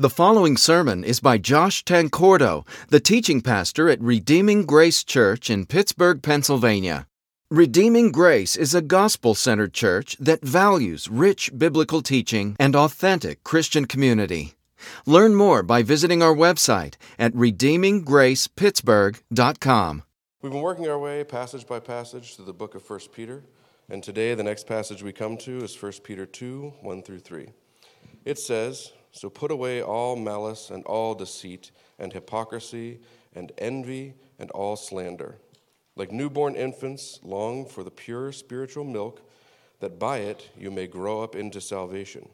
The following sermon is by Josh Tancordo, the teaching pastor at Redeeming Grace Church in Pittsburgh, Pennsylvania. Redeeming Grace is a gospel centered church that values rich biblical teaching and authentic Christian community. Learn more by visiting our website at redeeminggracepittsburgh.com. We've been working our way passage by passage through the book of 1 Peter, and today the next passage we come to is 1 Peter 2 1 through 3. It says, So put away all malice and all deceit and hypocrisy and envy and all slander. Like newborn infants, long for the pure spiritual milk, that by it you may grow up into salvation.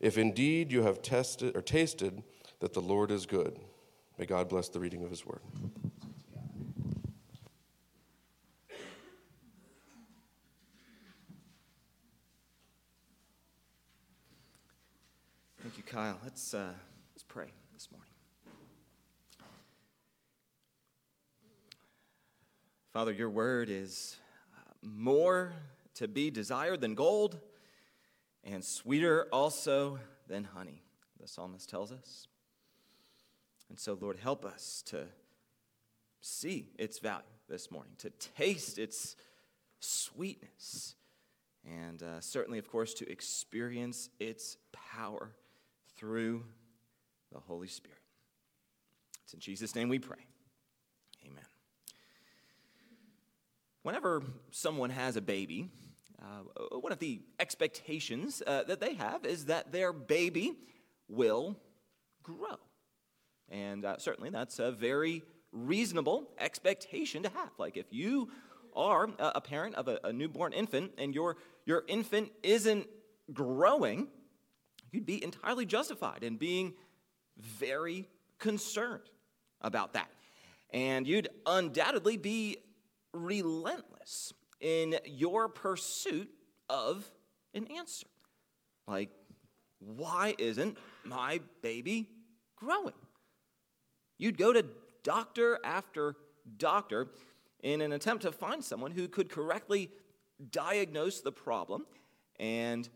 If indeed you have tested or tasted that the Lord is good. May God bless the reading of his word. Kyle. Let's, uh, let's pray this morning. Father, your word is uh, more to be desired than gold and sweeter also than honey, the psalmist tells us. And so, Lord, help us to see its value this morning, to taste its sweetness, and uh, certainly, of course, to experience its power through the Holy Spirit. It's in Jesus' name we pray. Amen. Whenever someone has a baby, uh, one of the expectations uh, that they have is that their baby will grow. And uh, certainly that's a very reasonable expectation to have. Like if you are a parent of a, a newborn infant and your, your infant isn't growing, you'd be entirely justified in being very concerned about that. And you'd undoubtedly be relentless in your pursuit of an answer. Like, why isn't my baby growing? You'd go to doctor after doctor in an attempt to find someone who could correctly diagnose the problem and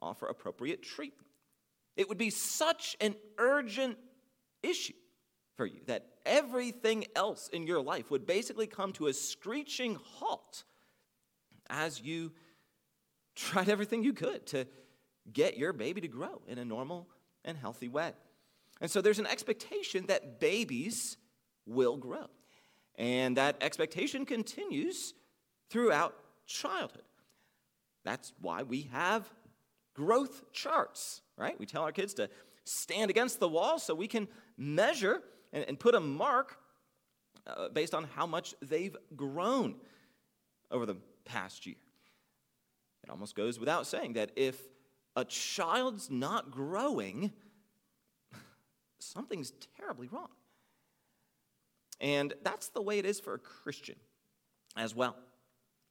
offer appropriate treatment. It would be such an urgent issue for you that everything else in your life would basically come to a screeching halt as you tried everything you could to get your baby to grow in a normal and healthy way. And so there's an expectation that babies will grow. And that expectation continues throughout childhood. That's why we have growth charts, right? We tell our kids to stand against the wall so we can measure and, and put a mark uh, based on how much they've grown over the past year. It almost goes without saying that if a child's not growing, something's terribly wrong. And that's the way it is for a Christian as well.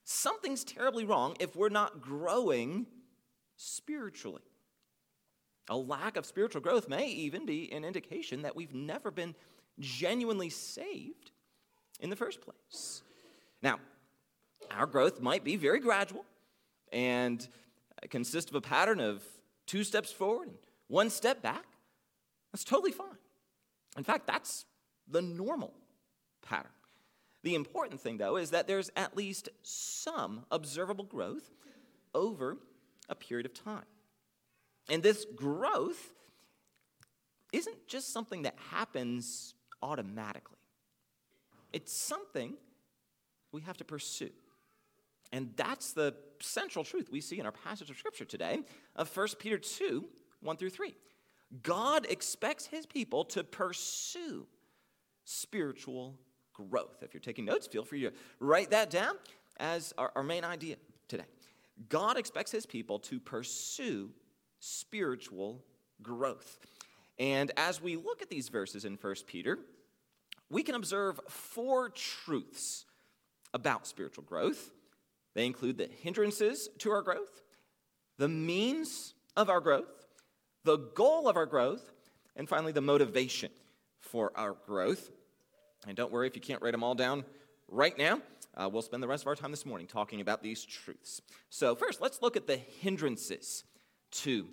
Something's terribly wrong if we're not growing spiritually. A lack of spiritual growth may even be an indication that we've never been genuinely saved in the first place. Now, our growth might be very gradual and consist of a pattern of two steps forward and one step back. That's totally fine. In fact, that's the normal pattern. The important thing, though, is that there's at least some observable growth over a period of time. And this growth isn't just something that happens automatically, it's something we have to pursue. And that's the central truth we see in our passage of Scripture today of 1 Peter 2 1 through 3. God expects his people to pursue spiritual growth. If you're taking notes, feel free to write that down as our, our main idea today. God expects his people to pursue spiritual growth. And as we look at these verses in 1 Peter, we can observe four truths about spiritual growth they include the hindrances to our growth, the means of our growth, the goal of our growth, and finally, the motivation for our growth. And don't worry if you can't write them all down right now. Uh, we'll spend the rest of our time this morning talking about these truths. So, first, let's look at the hindrances to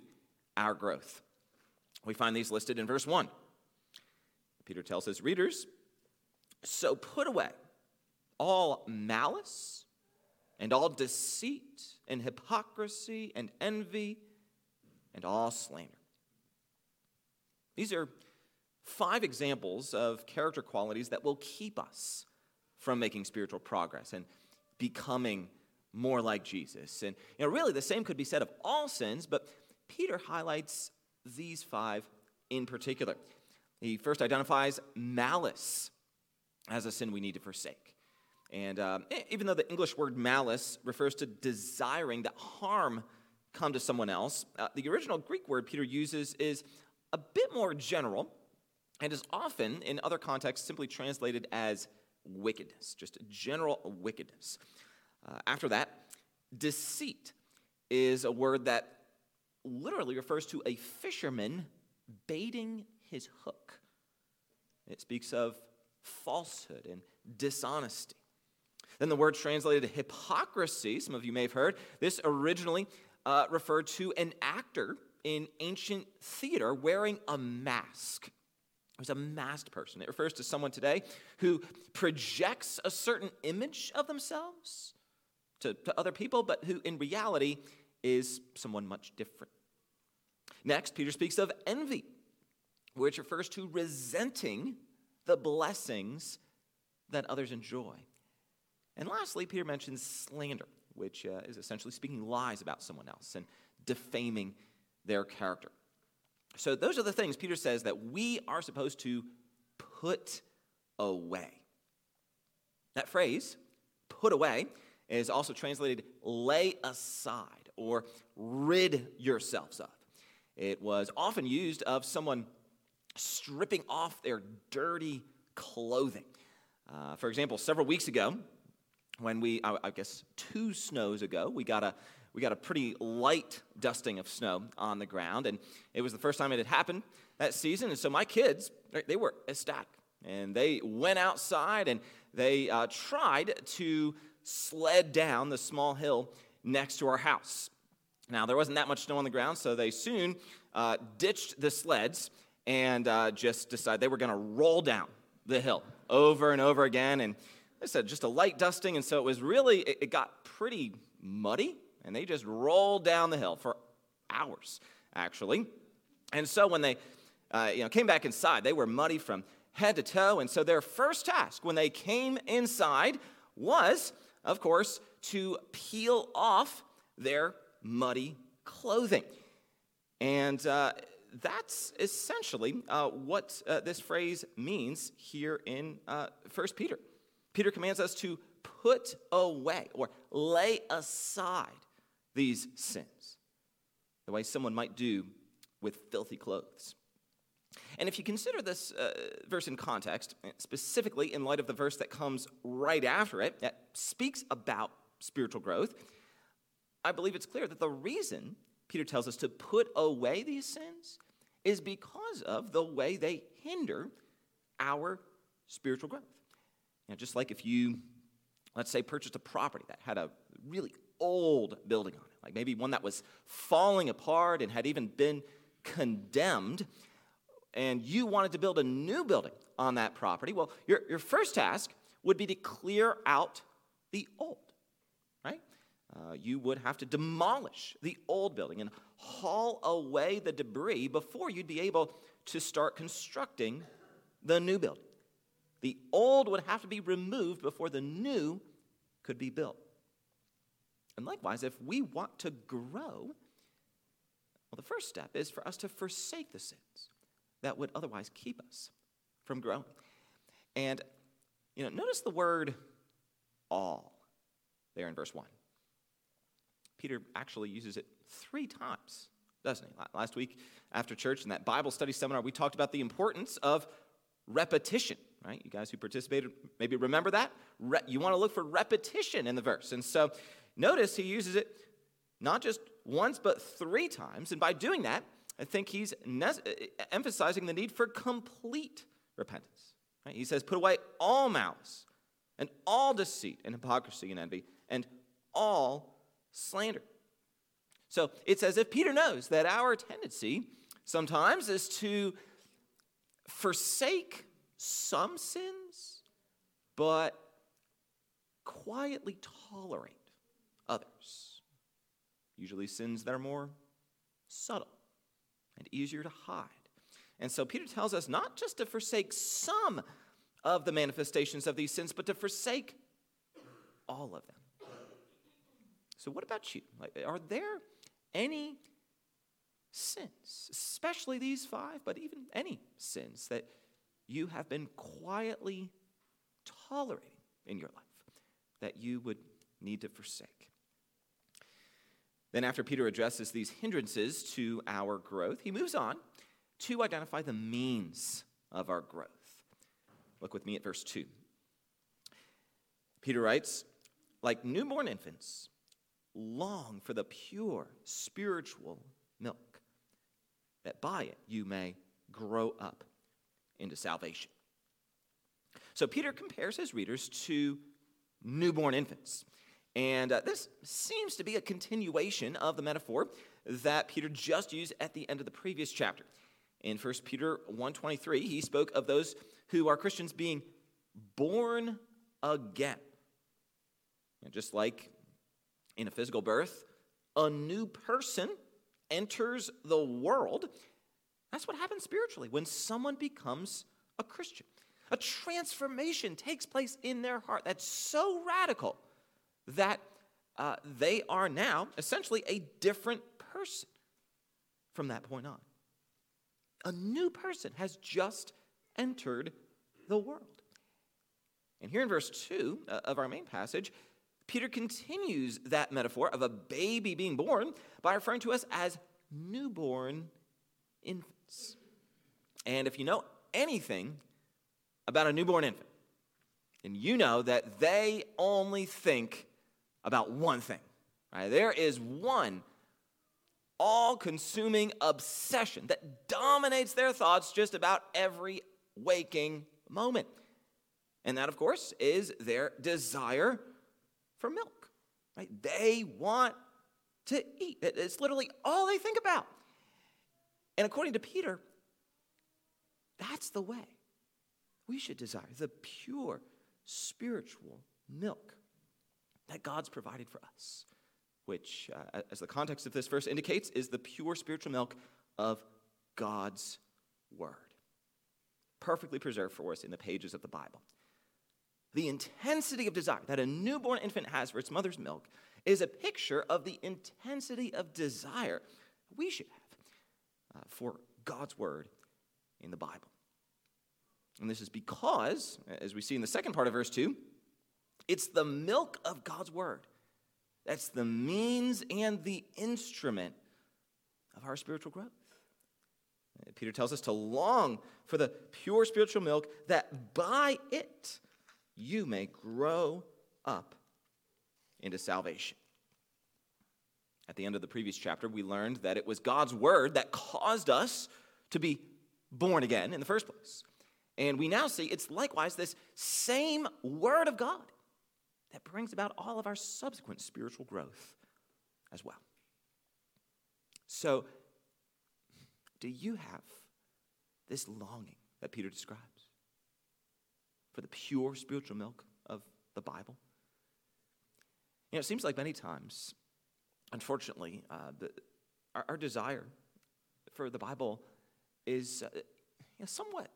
our growth. We find these listed in verse 1. Peter tells his readers So put away all malice and all deceit and hypocrisy and envy and all slander. These are five examples of character qualities that will keep us from making spiritual progress and becoming more like Jesus. And you know, really, the same could be said of all sins, but Peter highlights these five in particular. He first identifies malice as a sin we need to forsake. And uh, even though the English word malice refers to desiring that harm come to someone else, uh, the original Greek word Peter uses is a bit more general and is often, in other contexts, simply translated as wickedness, just general wickedness. Uh, after that, deceit is a word that literally refers to a fisherman baiting his hook. It speaks of falsehood and dishonesty. Then the word translated hypocrisy, some of you may have heard, this originally uh, referred to an actor in ancient theater wearing a mask. It was a masked person. It refers to someone today who projects a certain image of themselves to, to other people, but who in reality is someone much different. Next, Peter speaks of envy, which refers to resenting the blessings that others enjoy. And lastly, Peter mentions slander, which uh, is essentially speaking lies about someone else and defaming their character. So, those are the things Peter says that we are supposed to put away. That phrase, put away, is also translated lay aside or rid yourselves of. It was often used of someone stripping off their dirty clothing. Uh, for example, several weeks ago, when we, I, I guess two snows ago, we got a we got a pretty light dusting of snow on the ground, and it was the first time it had happened that season. And so my kids, they were ecstatic, and they went outside and they uh, tried to sled down the small hill next to our house. Now, there wasn't that much snow on the ground, so they soon uh, ditched the sleds and uh, just decided they were going to roll down the hill over and over again. And I said, just a light dusting, and so it was really, it, it got pretty muddy, and they just rolled down the hill for hours, actually. And so when they uh, you know, came back inside, they were muddy from head to toe. And so their first task when they came inside was, of course, to peel off their muddy clothing. And uh, that's essentially uh, what uh, this phrase means here in uh, 1 Peter. Peter commands us to put away or lay aside these sins, the way someone might do with filthy clothes. And if you consider this uh, verse in context, specifically in light of the verse that comes right after it, that speaks about spiritual growth, I believe it's clear that the reason Peter tells us to put away these sins is because of the way they hinder our spiritual growth. Just like if you, let's say, purchased a property that had a really old building on it, like maybe one that was falling apart and had even been condemned, and you wanted to build a new building on that property, well, your, your first task would be to clear out the old uh, you would have to demolish the old building and haul away the debris before you'd be able to start constructing the new building. The old would have to be removed before the new could be built. And likewise, if we want to grow, well, the first step is for us to forsake the sins that would otherwise keep us from growing. And, you know, notice the word all there in verse 1. Peter actually uses it three times, doesn't he? Last week after church in that Bible study seminar, we talked about the importance of repetition, right? You guys who participated maybe remember that? Re- you want to look for repetition in the verse. And so notice he uses it not just once, but three times. And by doing that, I think he's ne- uh, emphasizing the need for complete repentance. Right? He says, Put away all malice and all deceit and hypocrisy and envy and all slander. So it's as if Peter knows that our tendency sometimes is to forsake some sins, but quietly tolerate others. Usually sins that are more subtle and easier to hide. And so Peter tells us not just to forsake some of the manifestations of these sins, but to forsake all of them. So, what about you? Are there any sins, especially these five, but even any sins that you have been quietly tolerating in your life that you would need to forsake? Then, after Peter addresses these hindrances to our growth, he moves on to identify the means of our growth. Look with me at verse 2. Peter writes, like newborn infants, long for the pure spiritual milk, that by it you may grow up into salvation. So Peter compares his readers to newborn infants. And uh, this seems to be a continuation of the metaphor that Peter just used at the end of the previous chapter. In 1 Peter 1:23, he spoke of those who are Christians being born again. And just like in a physical birth, a new person enters the world. That's what happens spiritually when someone becomes a Christian. A transformation takes place in their heart that's so radical that uh, they are now essentially a different person from that point on. A new person has just entered the world. And here in verse 2 uh, of our main passage, Peter continues that metaphor of a baby being born by referring to us as newborn infants. And if you know anything about a newborn infant, then you know that they only think about one thing. Right? There is one all consuming obsession that dominates their thoughts just about every waking moment. And that, of course, is their desire for milk. Right? They want to eat. It's literally all they think about. And according to Peter, that's the way we should desire the pure spiritual milk that God's provided for us, which, uh, as the context of this verse indicates, is the pure spiritual milk of God's Word, perfectly preserved for us in the pages of the Bible. The intensity of desire that a newborn infant has for its mother's milk is a picture of the intensity of desire we should have uh, for God's Word in the Bible. And this is because, as we see in the second part of verse 2, it's the milk of God's Word that's the means and the instrument of our spiritual growth. Peter tells us to long for the pure spiritual milk that by it you may grow up into salvation. At the end of the previous chapter, we learned that it was God's word that caused us to be born again in the first place. And we now see it's likewise this same word of God that brings about all of our subsequent spiritual growth as well. So, do you have this longing that Peter describes? for the pure spiritual milk of the Bible? You know, it seems like many times, unfortunately, uh, the, our, our, desire for the Bible is uh, you know, somewhat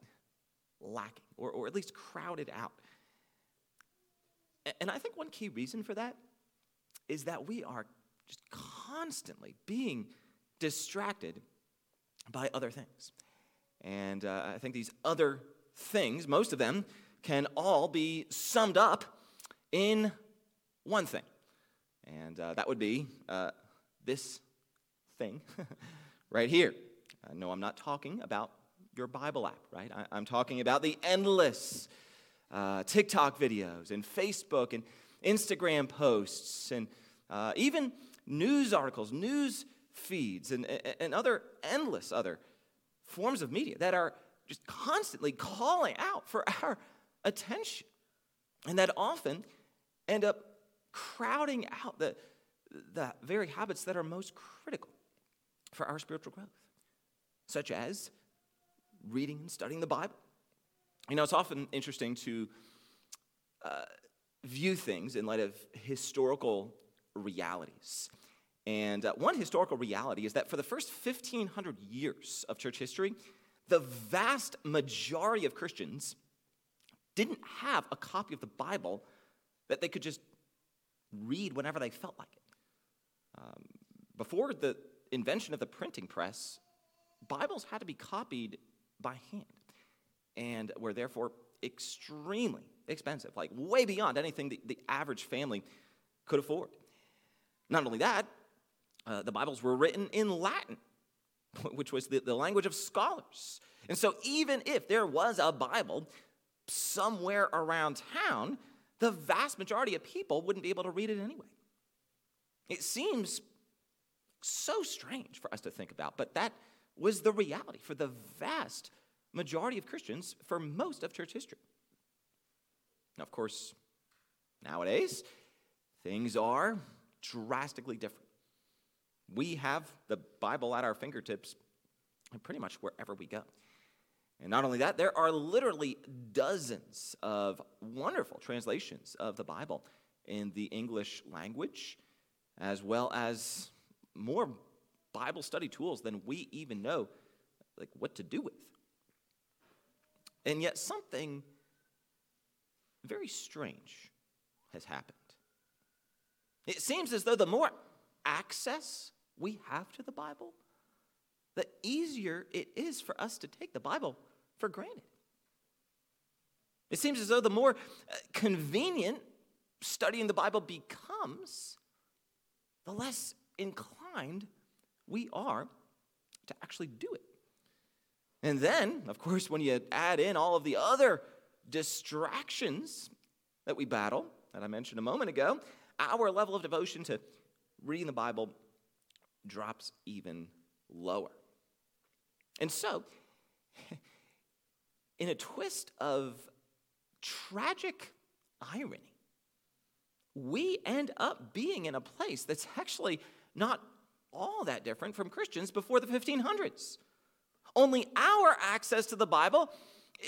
lacking or, or at least crowded out. And I think one key reason for that is that we are just constantly being distracted by other things. And uh, I think these other things, most of them, can all be summed up in one thing. And uh, that would be uh, this thing right here. No, I'm not talking about your Bible app, right? I, am talking about the endless uh, TikTok videos and Facebook and Instagram posts and uh, even news articles, news feeds, and, and other endless other forms of media that are just constantly calling out for our attention and that often end up crowding out the, the very habits that are most critical for our spiritual growth. such as reading and studying the Bible. You know, it's often interesting to uh, view things in light of historical realities. And uh, one historical reality is that for the first 1,500 years of church history, the vast majority of Christians didn't have a copy of the Bible that they could just read whenever they felt like it. Um, before the invention of the printing press, Bibles had to be copied by hand and were therefore extremely expensive, like way beyond anything the, the average family could afford. Not only that, uh, the Bibles were written in Latin, which was the, the language of scholars. And so, even if there was a Bible somewhere around town, the vast majority of people wouldn't be able to read it anyway. It seems so strange for us to think about, but that was the reality for the vast majority of Christians for most of church history. Now, of course, nowadays, things are drastically different. We have the Bible at our fingertips pretty much wherever we go. And not only that, there are literally dozens of wonderful translations of the Bible in the English language, as well as more Bible study tools than we even know like what to do with. And yet something very strange has happened. It seems as though the more access we have to the Bible, the easier it is for us to take the Bible for granted. It seems as though the more uh, convenient studying the Bible becomes, the less inclined we are to actually do it. And then, of course, when you add in all of the other distractions that we battle, that I mentioned a moment ago, our level of devotion to reading the Bible drops even lower. And so, in a twist of tragic irony, we end up being in a place that's actually not all that different from Christians before the 1500s. Only our access to the Bible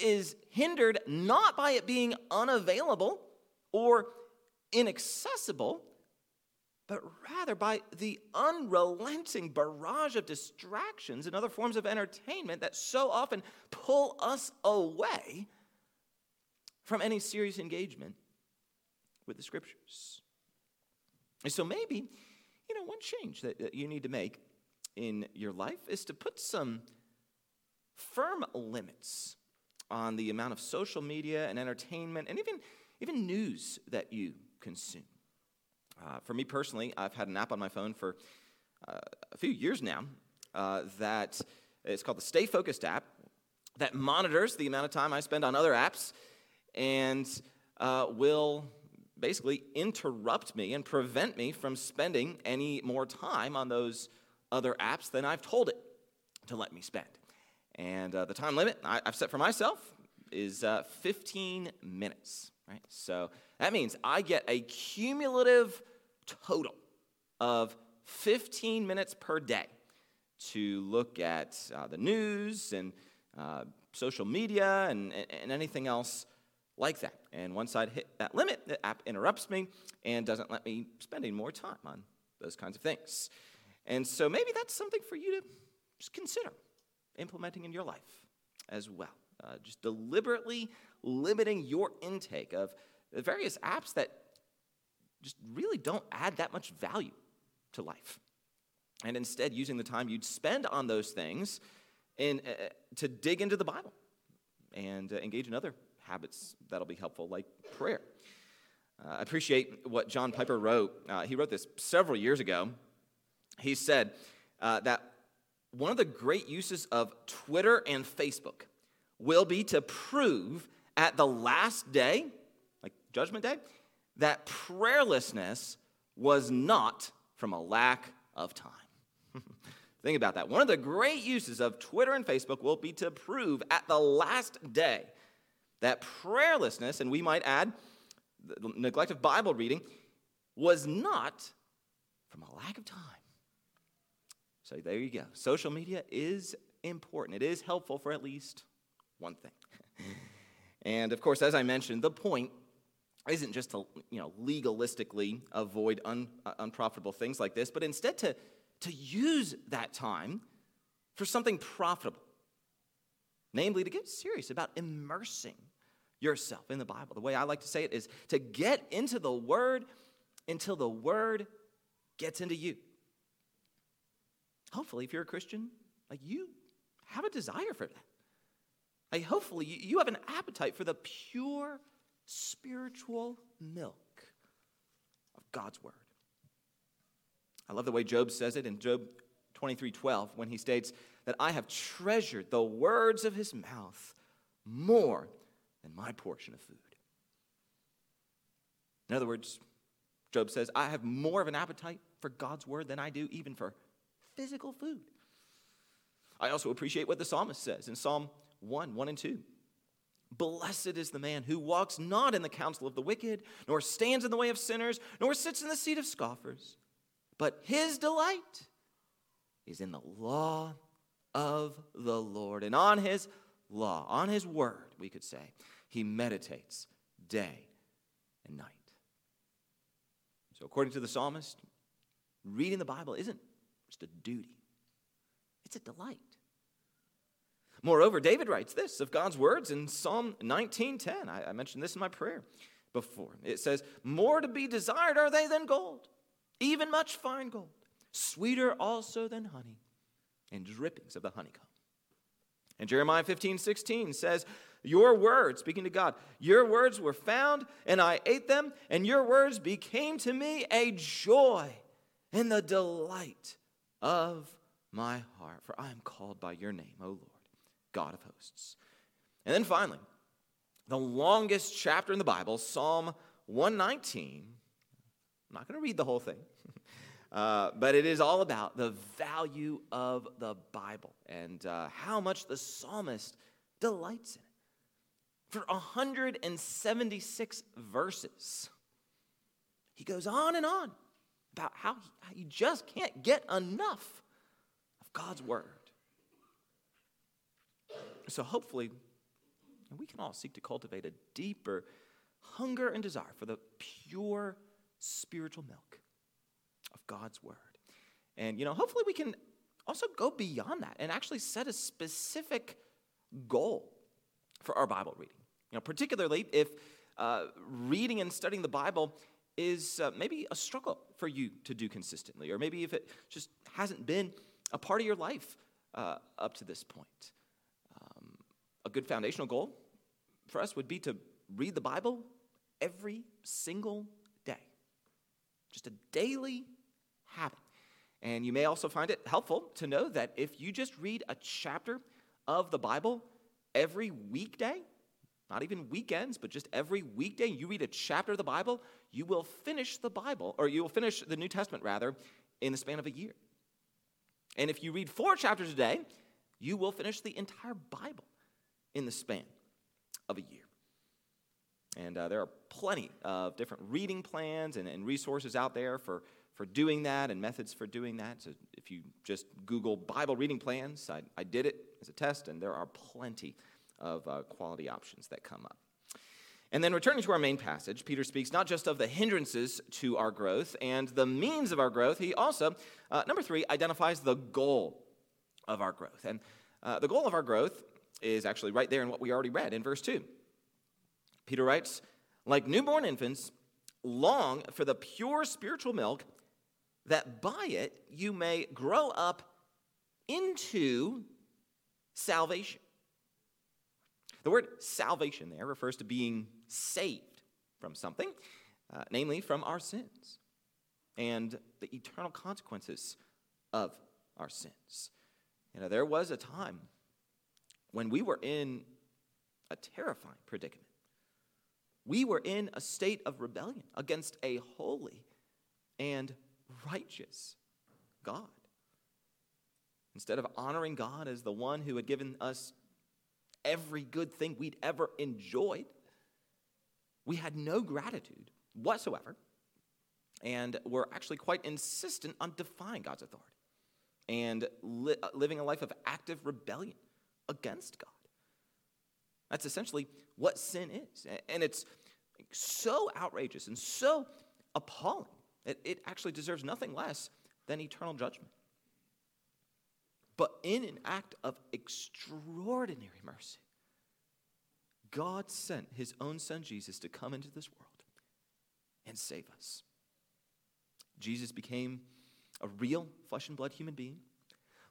is hindered not by it being unavailable or inaccessible, but rather by the unrelenting barrage of distractions and other forms of entertainment that so often pull us away from any serious engagement with the scriptures. And so maybe, you know, one change that, that you need to make in your life is to put some firm limits on the amount of social media and entertainment and even, even news that you consume. Uh, for me personally, I've had an app on my phone for uh, a few years now uh, that it's called the Stay Focused app that monitors the amount of time I spend on other apps and uh, will basically interrupt me and prevent me from spending any more time on those other apps than I've told it to let me spend. And uh, the time limit I, have set for myself is uh, 15 minutes, right? So that means I get a cumulative total of 15 minutes per day to look at uh, the news and uh, social media and, and anything else like that. And once I hit that limit, the app interrupts me and doesn't let me spend any more time on those kinds of things. And so maybe that's something for you to just consider implementing in your life as well. Uh, just deliberately limiting your intake of the various apps that just really don't add that much value to life. And instead, using the time you'd spend on those things in, uh, to dig into the Bible and uh, engage in other habits that'll be helpful, like prayer. Uh, I appreciate what John Piper wrote. Uh, he wrote this several years ago. He said uh, that one of the great uses of Twitter and Facebook will be to prove at the last day, like Judgment Day, that prayerlessness was not from a lack of time. Think about that. One of the great uses of Twitter and Facebook will be to prove at the last day that prayerlessness, and we might add neglect of Bible reading, was not from a lack of time. So there you go. Social media is important. It is helpful for at least one thing. and of course, as I mentioned, the point isn't just to you know legalistically avoid un, uh, unprofitable things like this, but instead to, to use that time for something profitable. Namely, to get serious about immersing yourself in the Bible. The way I like to say it is to get into the Word until the Word gets into you. Hopefully, if you're a Christian, like you have a desire for that. Like hopefully, you have an appetite for the pure spiritual milk of God's Word. I love the way Job says it in Job 23 12 when he states that I have treasured the words of his mouth more than my portion of food. In other words, Job says, I have more of an appetite for God's word than I do even for physical food. I also appreciate what the psalmist says in Psalm 1 1 and 2. Blessed is the man who walks not in the counsel of the wicked, nor stands in the way of sinners, nor sits in the seat of scoffers, but his delight is in the law of the Lord. And on his law, on his word, we could say, he meditates day and night. So, according to the psalmist, reading the Bible isn't just a duty, it's a delight. Moreover, David writes this of God's words in Psalm 19:10. I, I mentioned this in my prayer before. It says, More to be desired are they than gold, even much fine gold, sweeter also than honey, and drippings of the honeycomb. And Jeremiah 15, 16 says, Your words, speaking to God, your words were found, and I ate them, and your words became to me a joy and the delight of my heart. For I am called by your name, O Lord, God of hosts. And then finally, the longest chapter in the Bible, Psalm 119. I'm not going to read the whole thing. Uh, but it is all about the value of the Bible and uh, how much the psalmist delights in it. For 176 verses, he goes on and on about how he just can't get enough of God's word. So hopefully, we can all seek to cultivate a deeper hunger and desire for the pure spiritual milk of God's word. And, you know, hopefully we can also go beyond that and actually set a specific goal for our Bible reading. You know, particularly if uh, reading and studying the Bible is uh, maybe a struggle for you to do consistently, or maybe if it just hasn't been a part of your life uh, up to this point. Um, a good foundational goal for us would be to read the Bible every single day, just a daily habit. And you may also find it helpful to know that if you just read a chapter of the Bible every weekday, not even weekends, but just every weekday, you read a chapter of the Bible, you will finish the Bible, or you will finish the New Testament rather, in the span of a year. And if you read four chapters a day, you will finish the entire Bible in the span of a year. And uh, there are plenty of different reading plans and, and resources out there for for doing that and methods for doing that. So if you just Google Bible reading plans, I, I did it as a test, and there are plenty of uh, quality options that come up. And then returning to our main passage, Peter speaks not just of the hindrances to our growth and the means of our growth, he also, uh, number three, identifies the goal of our growth. And uh, the goal of our growth is actually right there in what we already read in verse 2. Peter writes, like newborn infants, long for the pure spiritual milk that by it you may grow up into salvation. The word salvation there refers to being saved from something, uh, namely from our sins and the eternal consequences of our sins. You know, there was a time when we were in a terrifying predicament. We were in a state of rebellion against a holy and righteous God. Instead of honoring God as the one who had given us every good thing we'd ever enjoyed, we had no gratitude whatsoever and were actually quite insistent on defying God's authority and li- uh, living a life of active rebellion against God. That's essentially what sin is. And it's so outrageous and so appalling that it actually deserves nothing less than eternal judgment. But in an act of extraordinary mercy, God sent his own son Jesus to come into this world and save us. Jesus became a real flesh and blood human being,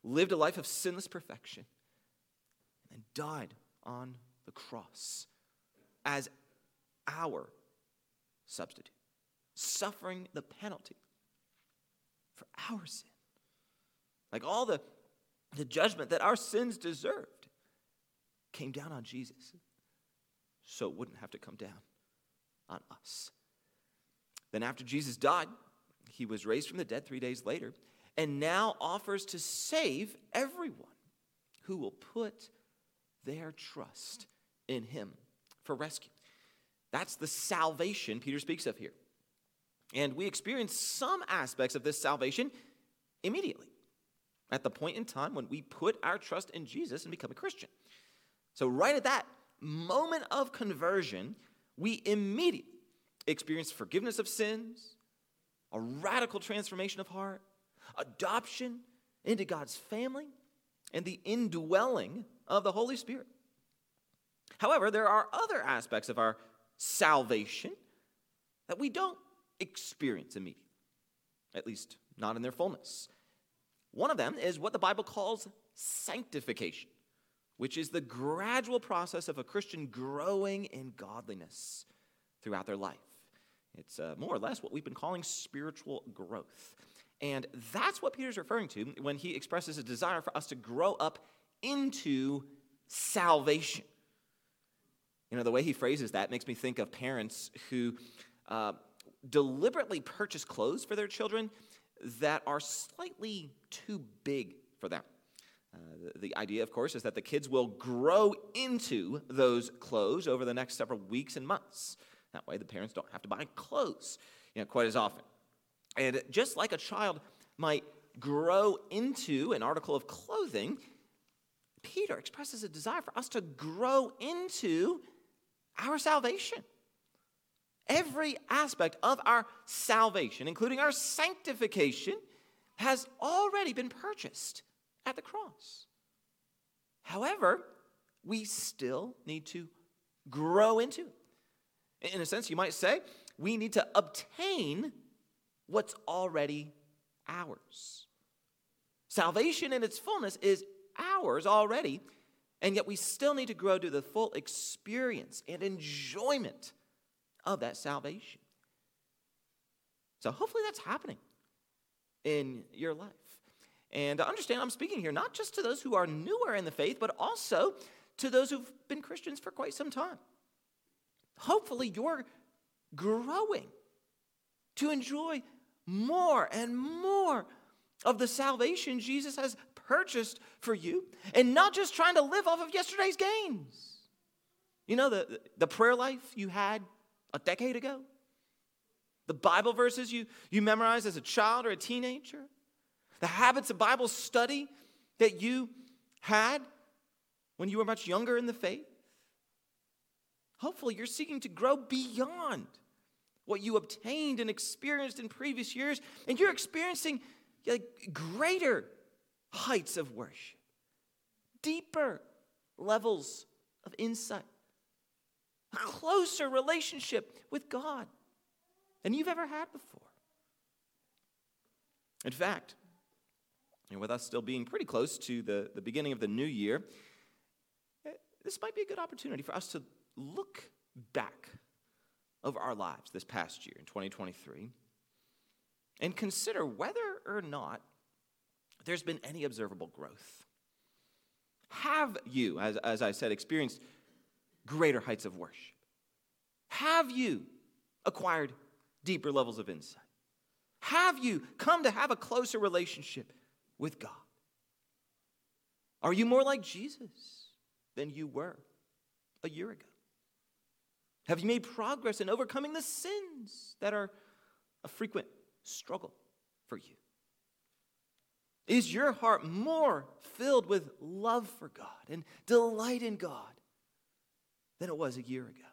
lived a life of sinless perfection, and then died on the cross as our substitute, suffering the penalty for our sin. Like all the, the judgment that our sins deserved came down on Jesus, so it wouldn't have to come down on us. Then, after Jesus died, he was raised from the dead three days later, and now offers to save everyone who will put their trust in him for rescue. That's the salvation Peter speaks of here. And we experience some aspects of this salvation immediately at the point in time when we put our trust in Jesus and become a Christian. So, right at that moment of conversion, we immediately experience forgiveness of sins, a radical transformation of heart, adoption into God's family, and the indwelling of the Holy Spirit. However, there are other aspects of our salvation that we don't experience immediately, at least not in their fullness. One of them is what the Bible calls sanctification, which is the gradual process of a Christian growing in godliness throughout their life. It's uh, more or less what we've been calling spiritual growth. And that's what Peter's referring to when he expresses a desire for us to grow up into salvation. You know, the way he phrases that makes me think of parents who uh, deliberately purchase clothes for their children that are slightly too big for them. Uh, the, the idea, of course, is that the kids will grow into those clothes over the next several weeks and months. That way, the parents don't have to buy clothes you know, quite as often. And just like a child might grow into an article of clothing, Peter expresses a desire for us to grow into our salvation. Every aspect of our salvation, including our sanctification, has already been purchased at the cross. However, we still need to grow into it. In a sense, you might say, we need to obtain what's already ours. Salvation in its fullness is ours already and yet we still need to grow to the full experience and enjoyment of that salvation. So hopefully that's happening in your life. And understand, I'm speaking here not just to those who are newer in the faith, but also to those who've been Christians for quite some time. Hopefully, you're growing to enjoy more and more of the salvation Jesus has purchased for you and not just trying to live off of yesterday's gains. You know, the, the prayer life you had a decade ago, the Bible verses you, you memorized as a child or a teenager, the habits of Bible study that you had when you were much younger in the faith. Hopefully, you're seeking to grow beyond what you obtained and experienced in previous years, and you're experiencing greater heights of worship, deeper levels of insight, closer relationship with God than you've ever had before. In fact, and with us still being pretty close to the, the beginning of the new year, eh, this might be a good opportunity for us to look back over our lives this past year in 2023 and consider whether or not there's been any observable growth? Have you, as, as I said, experienced greater heights of worship? Have you acquired deeper levels of insight? Have you come to have a closer relationship with God? Are you more like Jesus than you were a year ago? Have you made progress in overcoming the sins that are a frequent struggle for you? Is your heart more filled with love for God and delight in God than it was a year ago?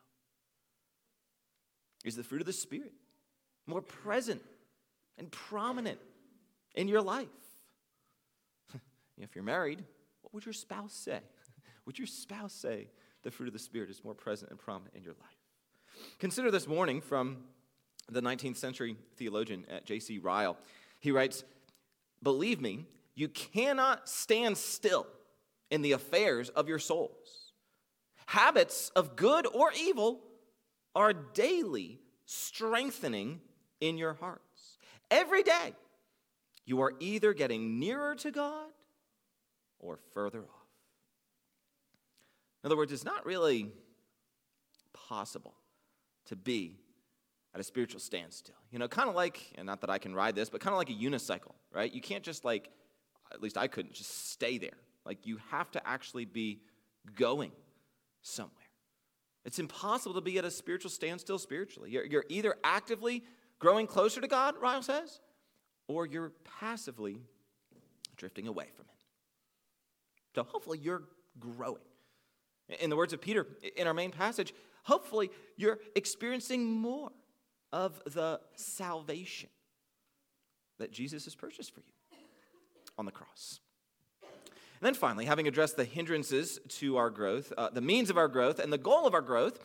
Is the fruit of the Spirit more present and prominent in your life? if you're married, what would your spouse say? Would your spouse say the fruit of the Spirit is more present and prominent in your life? Consider this warning from the 19th century theologian uh, at J.C. Ryle. He writes, Believe me, you cannot stand still in the affairs of your souls. Habits of good or evil are daily strengthening in your hearts. Every day, you are either getting nearer to God or further off. In other words, it's not really possible to be at a spiritual standstill. You know, kind of like, and not that I can ride this, but kind of like a unicycle, right? You can't just like, at least I couldn't, just stay there. Like, you have to actually be going somewhere. It's impossible to be at a spiritual standstill spiritually. You're, you're either actively growing closer to God, Ryle says, or you're passively drifting away from Him. So hopefully you're growing. In the words of Peter in our main passage, hopefully you're experiencing more of the salvation that Jesus has purchased for you on the cross. And then finally, having addressed the hindrances to our growth, uh, the means of our growth, and the goal of our growth,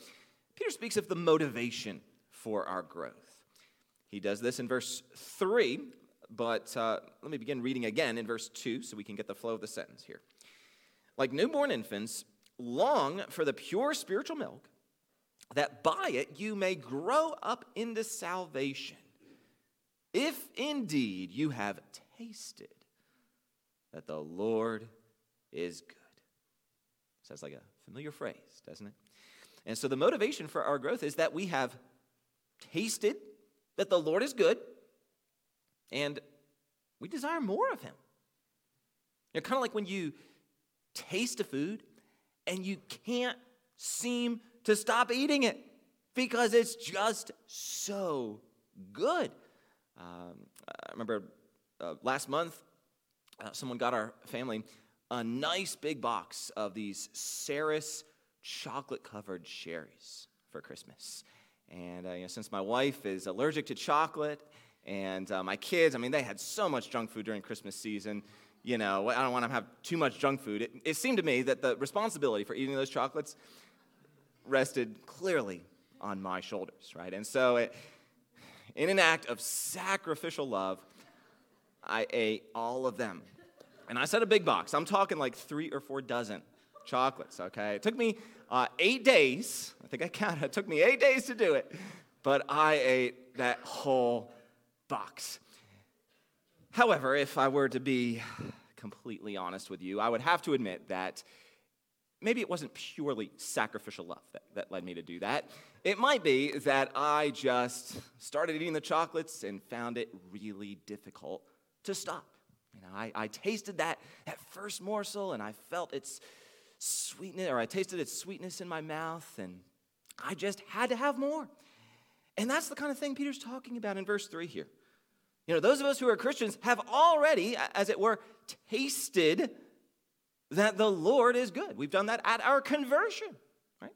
Peter speaks of the motivation for our growth. He does this in verse 3, but uh, let me begin reading again in verse 2 so we can get the flow of the sentence here. Like newborn infants, long for the pure spiritual milk, that by it you may grow up into salvation, if indeed you have tasted that the Lord is good. Sounds like a familiar phrase, doesn't it? And so the motivation for our growth is that we have tasted that the Lord is good and we desire more of Him. You know, kind of like when you taste a food and you can't seem to stop eating it because it's just so good. Um, I remember uh, last month, uh, someone got our family a nice big box of these Ceres chocolate covered cherries for Christmas. And uh, you know, since my wife is allergic to chocolate, and uh, my kids, I mean, they had so much junk food during Christmas season. You know, I don't want to have too much junk food. It, it seemed to me that the responsibility for eating those chocolates rested clearly on my shoulders, right? And so, it, in an act of sacrificial love, I ate all of them and I said a big box. I'm talking like three or four dozen chocolates, okay? It took me uh, eight days. I think I counted. It took me eight days to do it. But I ate that whole box. However, if I were to be completely honest with you, I would have to admit that maybe it wasn't purely sacrificial love that, that led me to do that. It might be that I just started eating the chocolates and found it really difficult to stop. You know, I, I tasted that, that first morsel and I felt its sweetness, or I tasted its sweetness in my mouth, and I just had to have more. And that's the kind of thing Peter's talking about in verse 3 here. You know, those of us who are Christians have already, as it were, tasted that the Lord is good. We've done that at our conversion, right?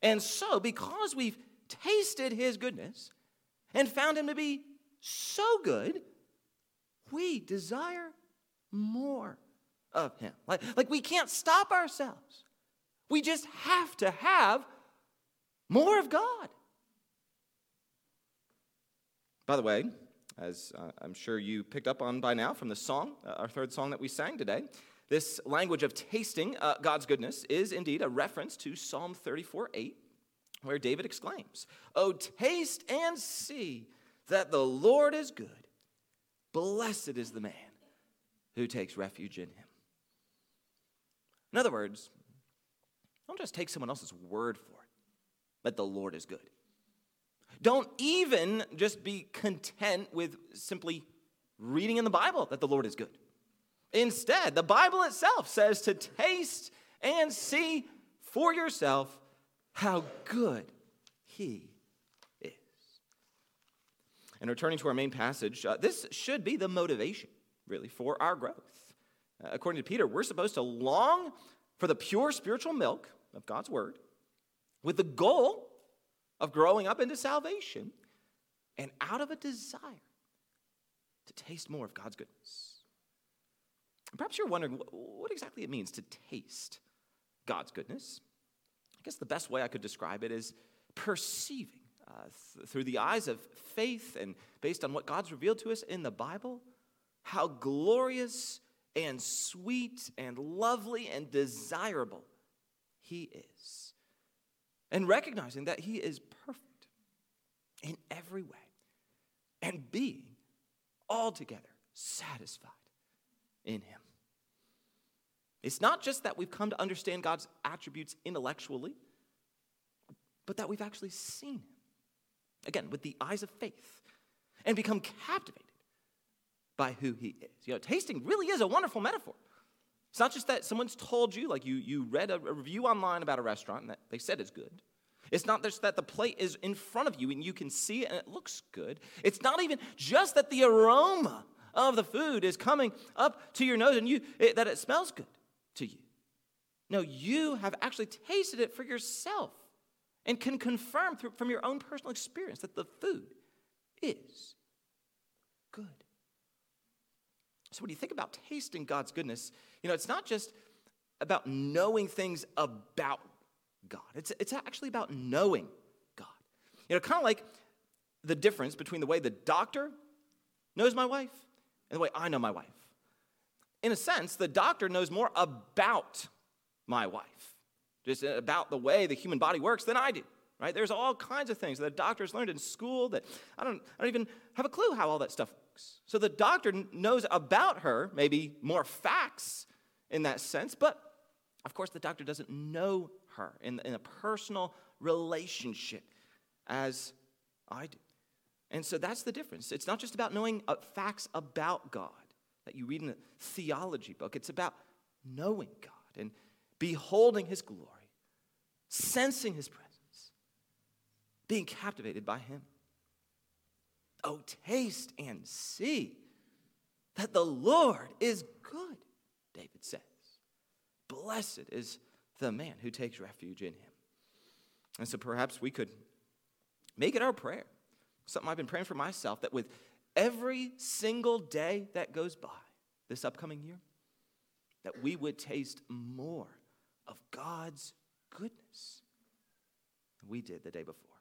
And so, because we've tasted his goodness and found him to be so good, we desire more of Him. Like, like we can't stop ourselves. We just have to have more of God. By the way, as uh, I'm sure you picked up on by now from the song, uh, our third song that we sang today, this language of tasting uh, God's goodness is indeed a reference to Psalm 34 8, where David exclaims, Oh, taste and see that the Lord is good. Blessed is the man who takes refuge in him. In other words, don't just take someone else's word for it that the Lord is good. Don't even just be content with simply reading in the Bible that the Lord is good. Instead, the Bible itself says to taste and see for yourself how good He is. And returning to our main passage, uh, this should be the motivation really, for our growth. Uh, according to Peter, we're supposed to long for the pure spiritual milk of God's word with the goal of growing up into salvation and out of a desire to taste more of God's goodness. Perhaps you're wondering what exactly it means to taste God's goodness. I guess the best way I could describe it is perceiving uh, th- through the eyes of faith and based on what God's revealed to us in the Bible how glorious and sweet and lovely and desirable He is. And recognizing that He is perfect in every way and being altogether satisfied in Him. It's not just that we've come to understand God's attributes intellectually, but that we've actually seen Him. Again, with the eyes of faith, and become captivated by who He is. You know, tasting really is a wonderful metaphor. It's not just that someone's told you, like you, you read a, a review online about a restaurant and that they said it's good. It's not just that the plate is in front of you and you can see it and it looks good. It's not even just that the aroma of the food is coming up to your nose and you it, that it smells good to you. No, you have actually tasted it for yourself and can confirm through, from your own personal experience that the food is good. So when you think about tasting God's goodness, you know, it's not just about knowing things about God. It's, it's actually about knowing God. You know, kind of like the difference between the way the doctor knows my wife and the way I know my wife. In a sense, the doctor knows more about my wife, just about the way the human body works than I do. Right? There's all kinds of things that doctors learned in school that I don't, I don't even have a clue how all that stuff works. So the doctor knows about her, maybe more facts in that sense, but of course, the doctor doesn't know her in, in a personal relationship as I do. And so that's the difference. It's not just about knowing uh, facts about God that you read in a theology book, it's about knowing God and beholding His glory, sensing His presence, being captivated by Him. Oh, taste and see that the Lord is good, David says. Blessed is the man who takes refuge in him. And so perhaps we could make it our prayer, something I've been praying for myself, that with every single day that goes by this upcoming year, that we would taste more of God's goodness than we did the day before.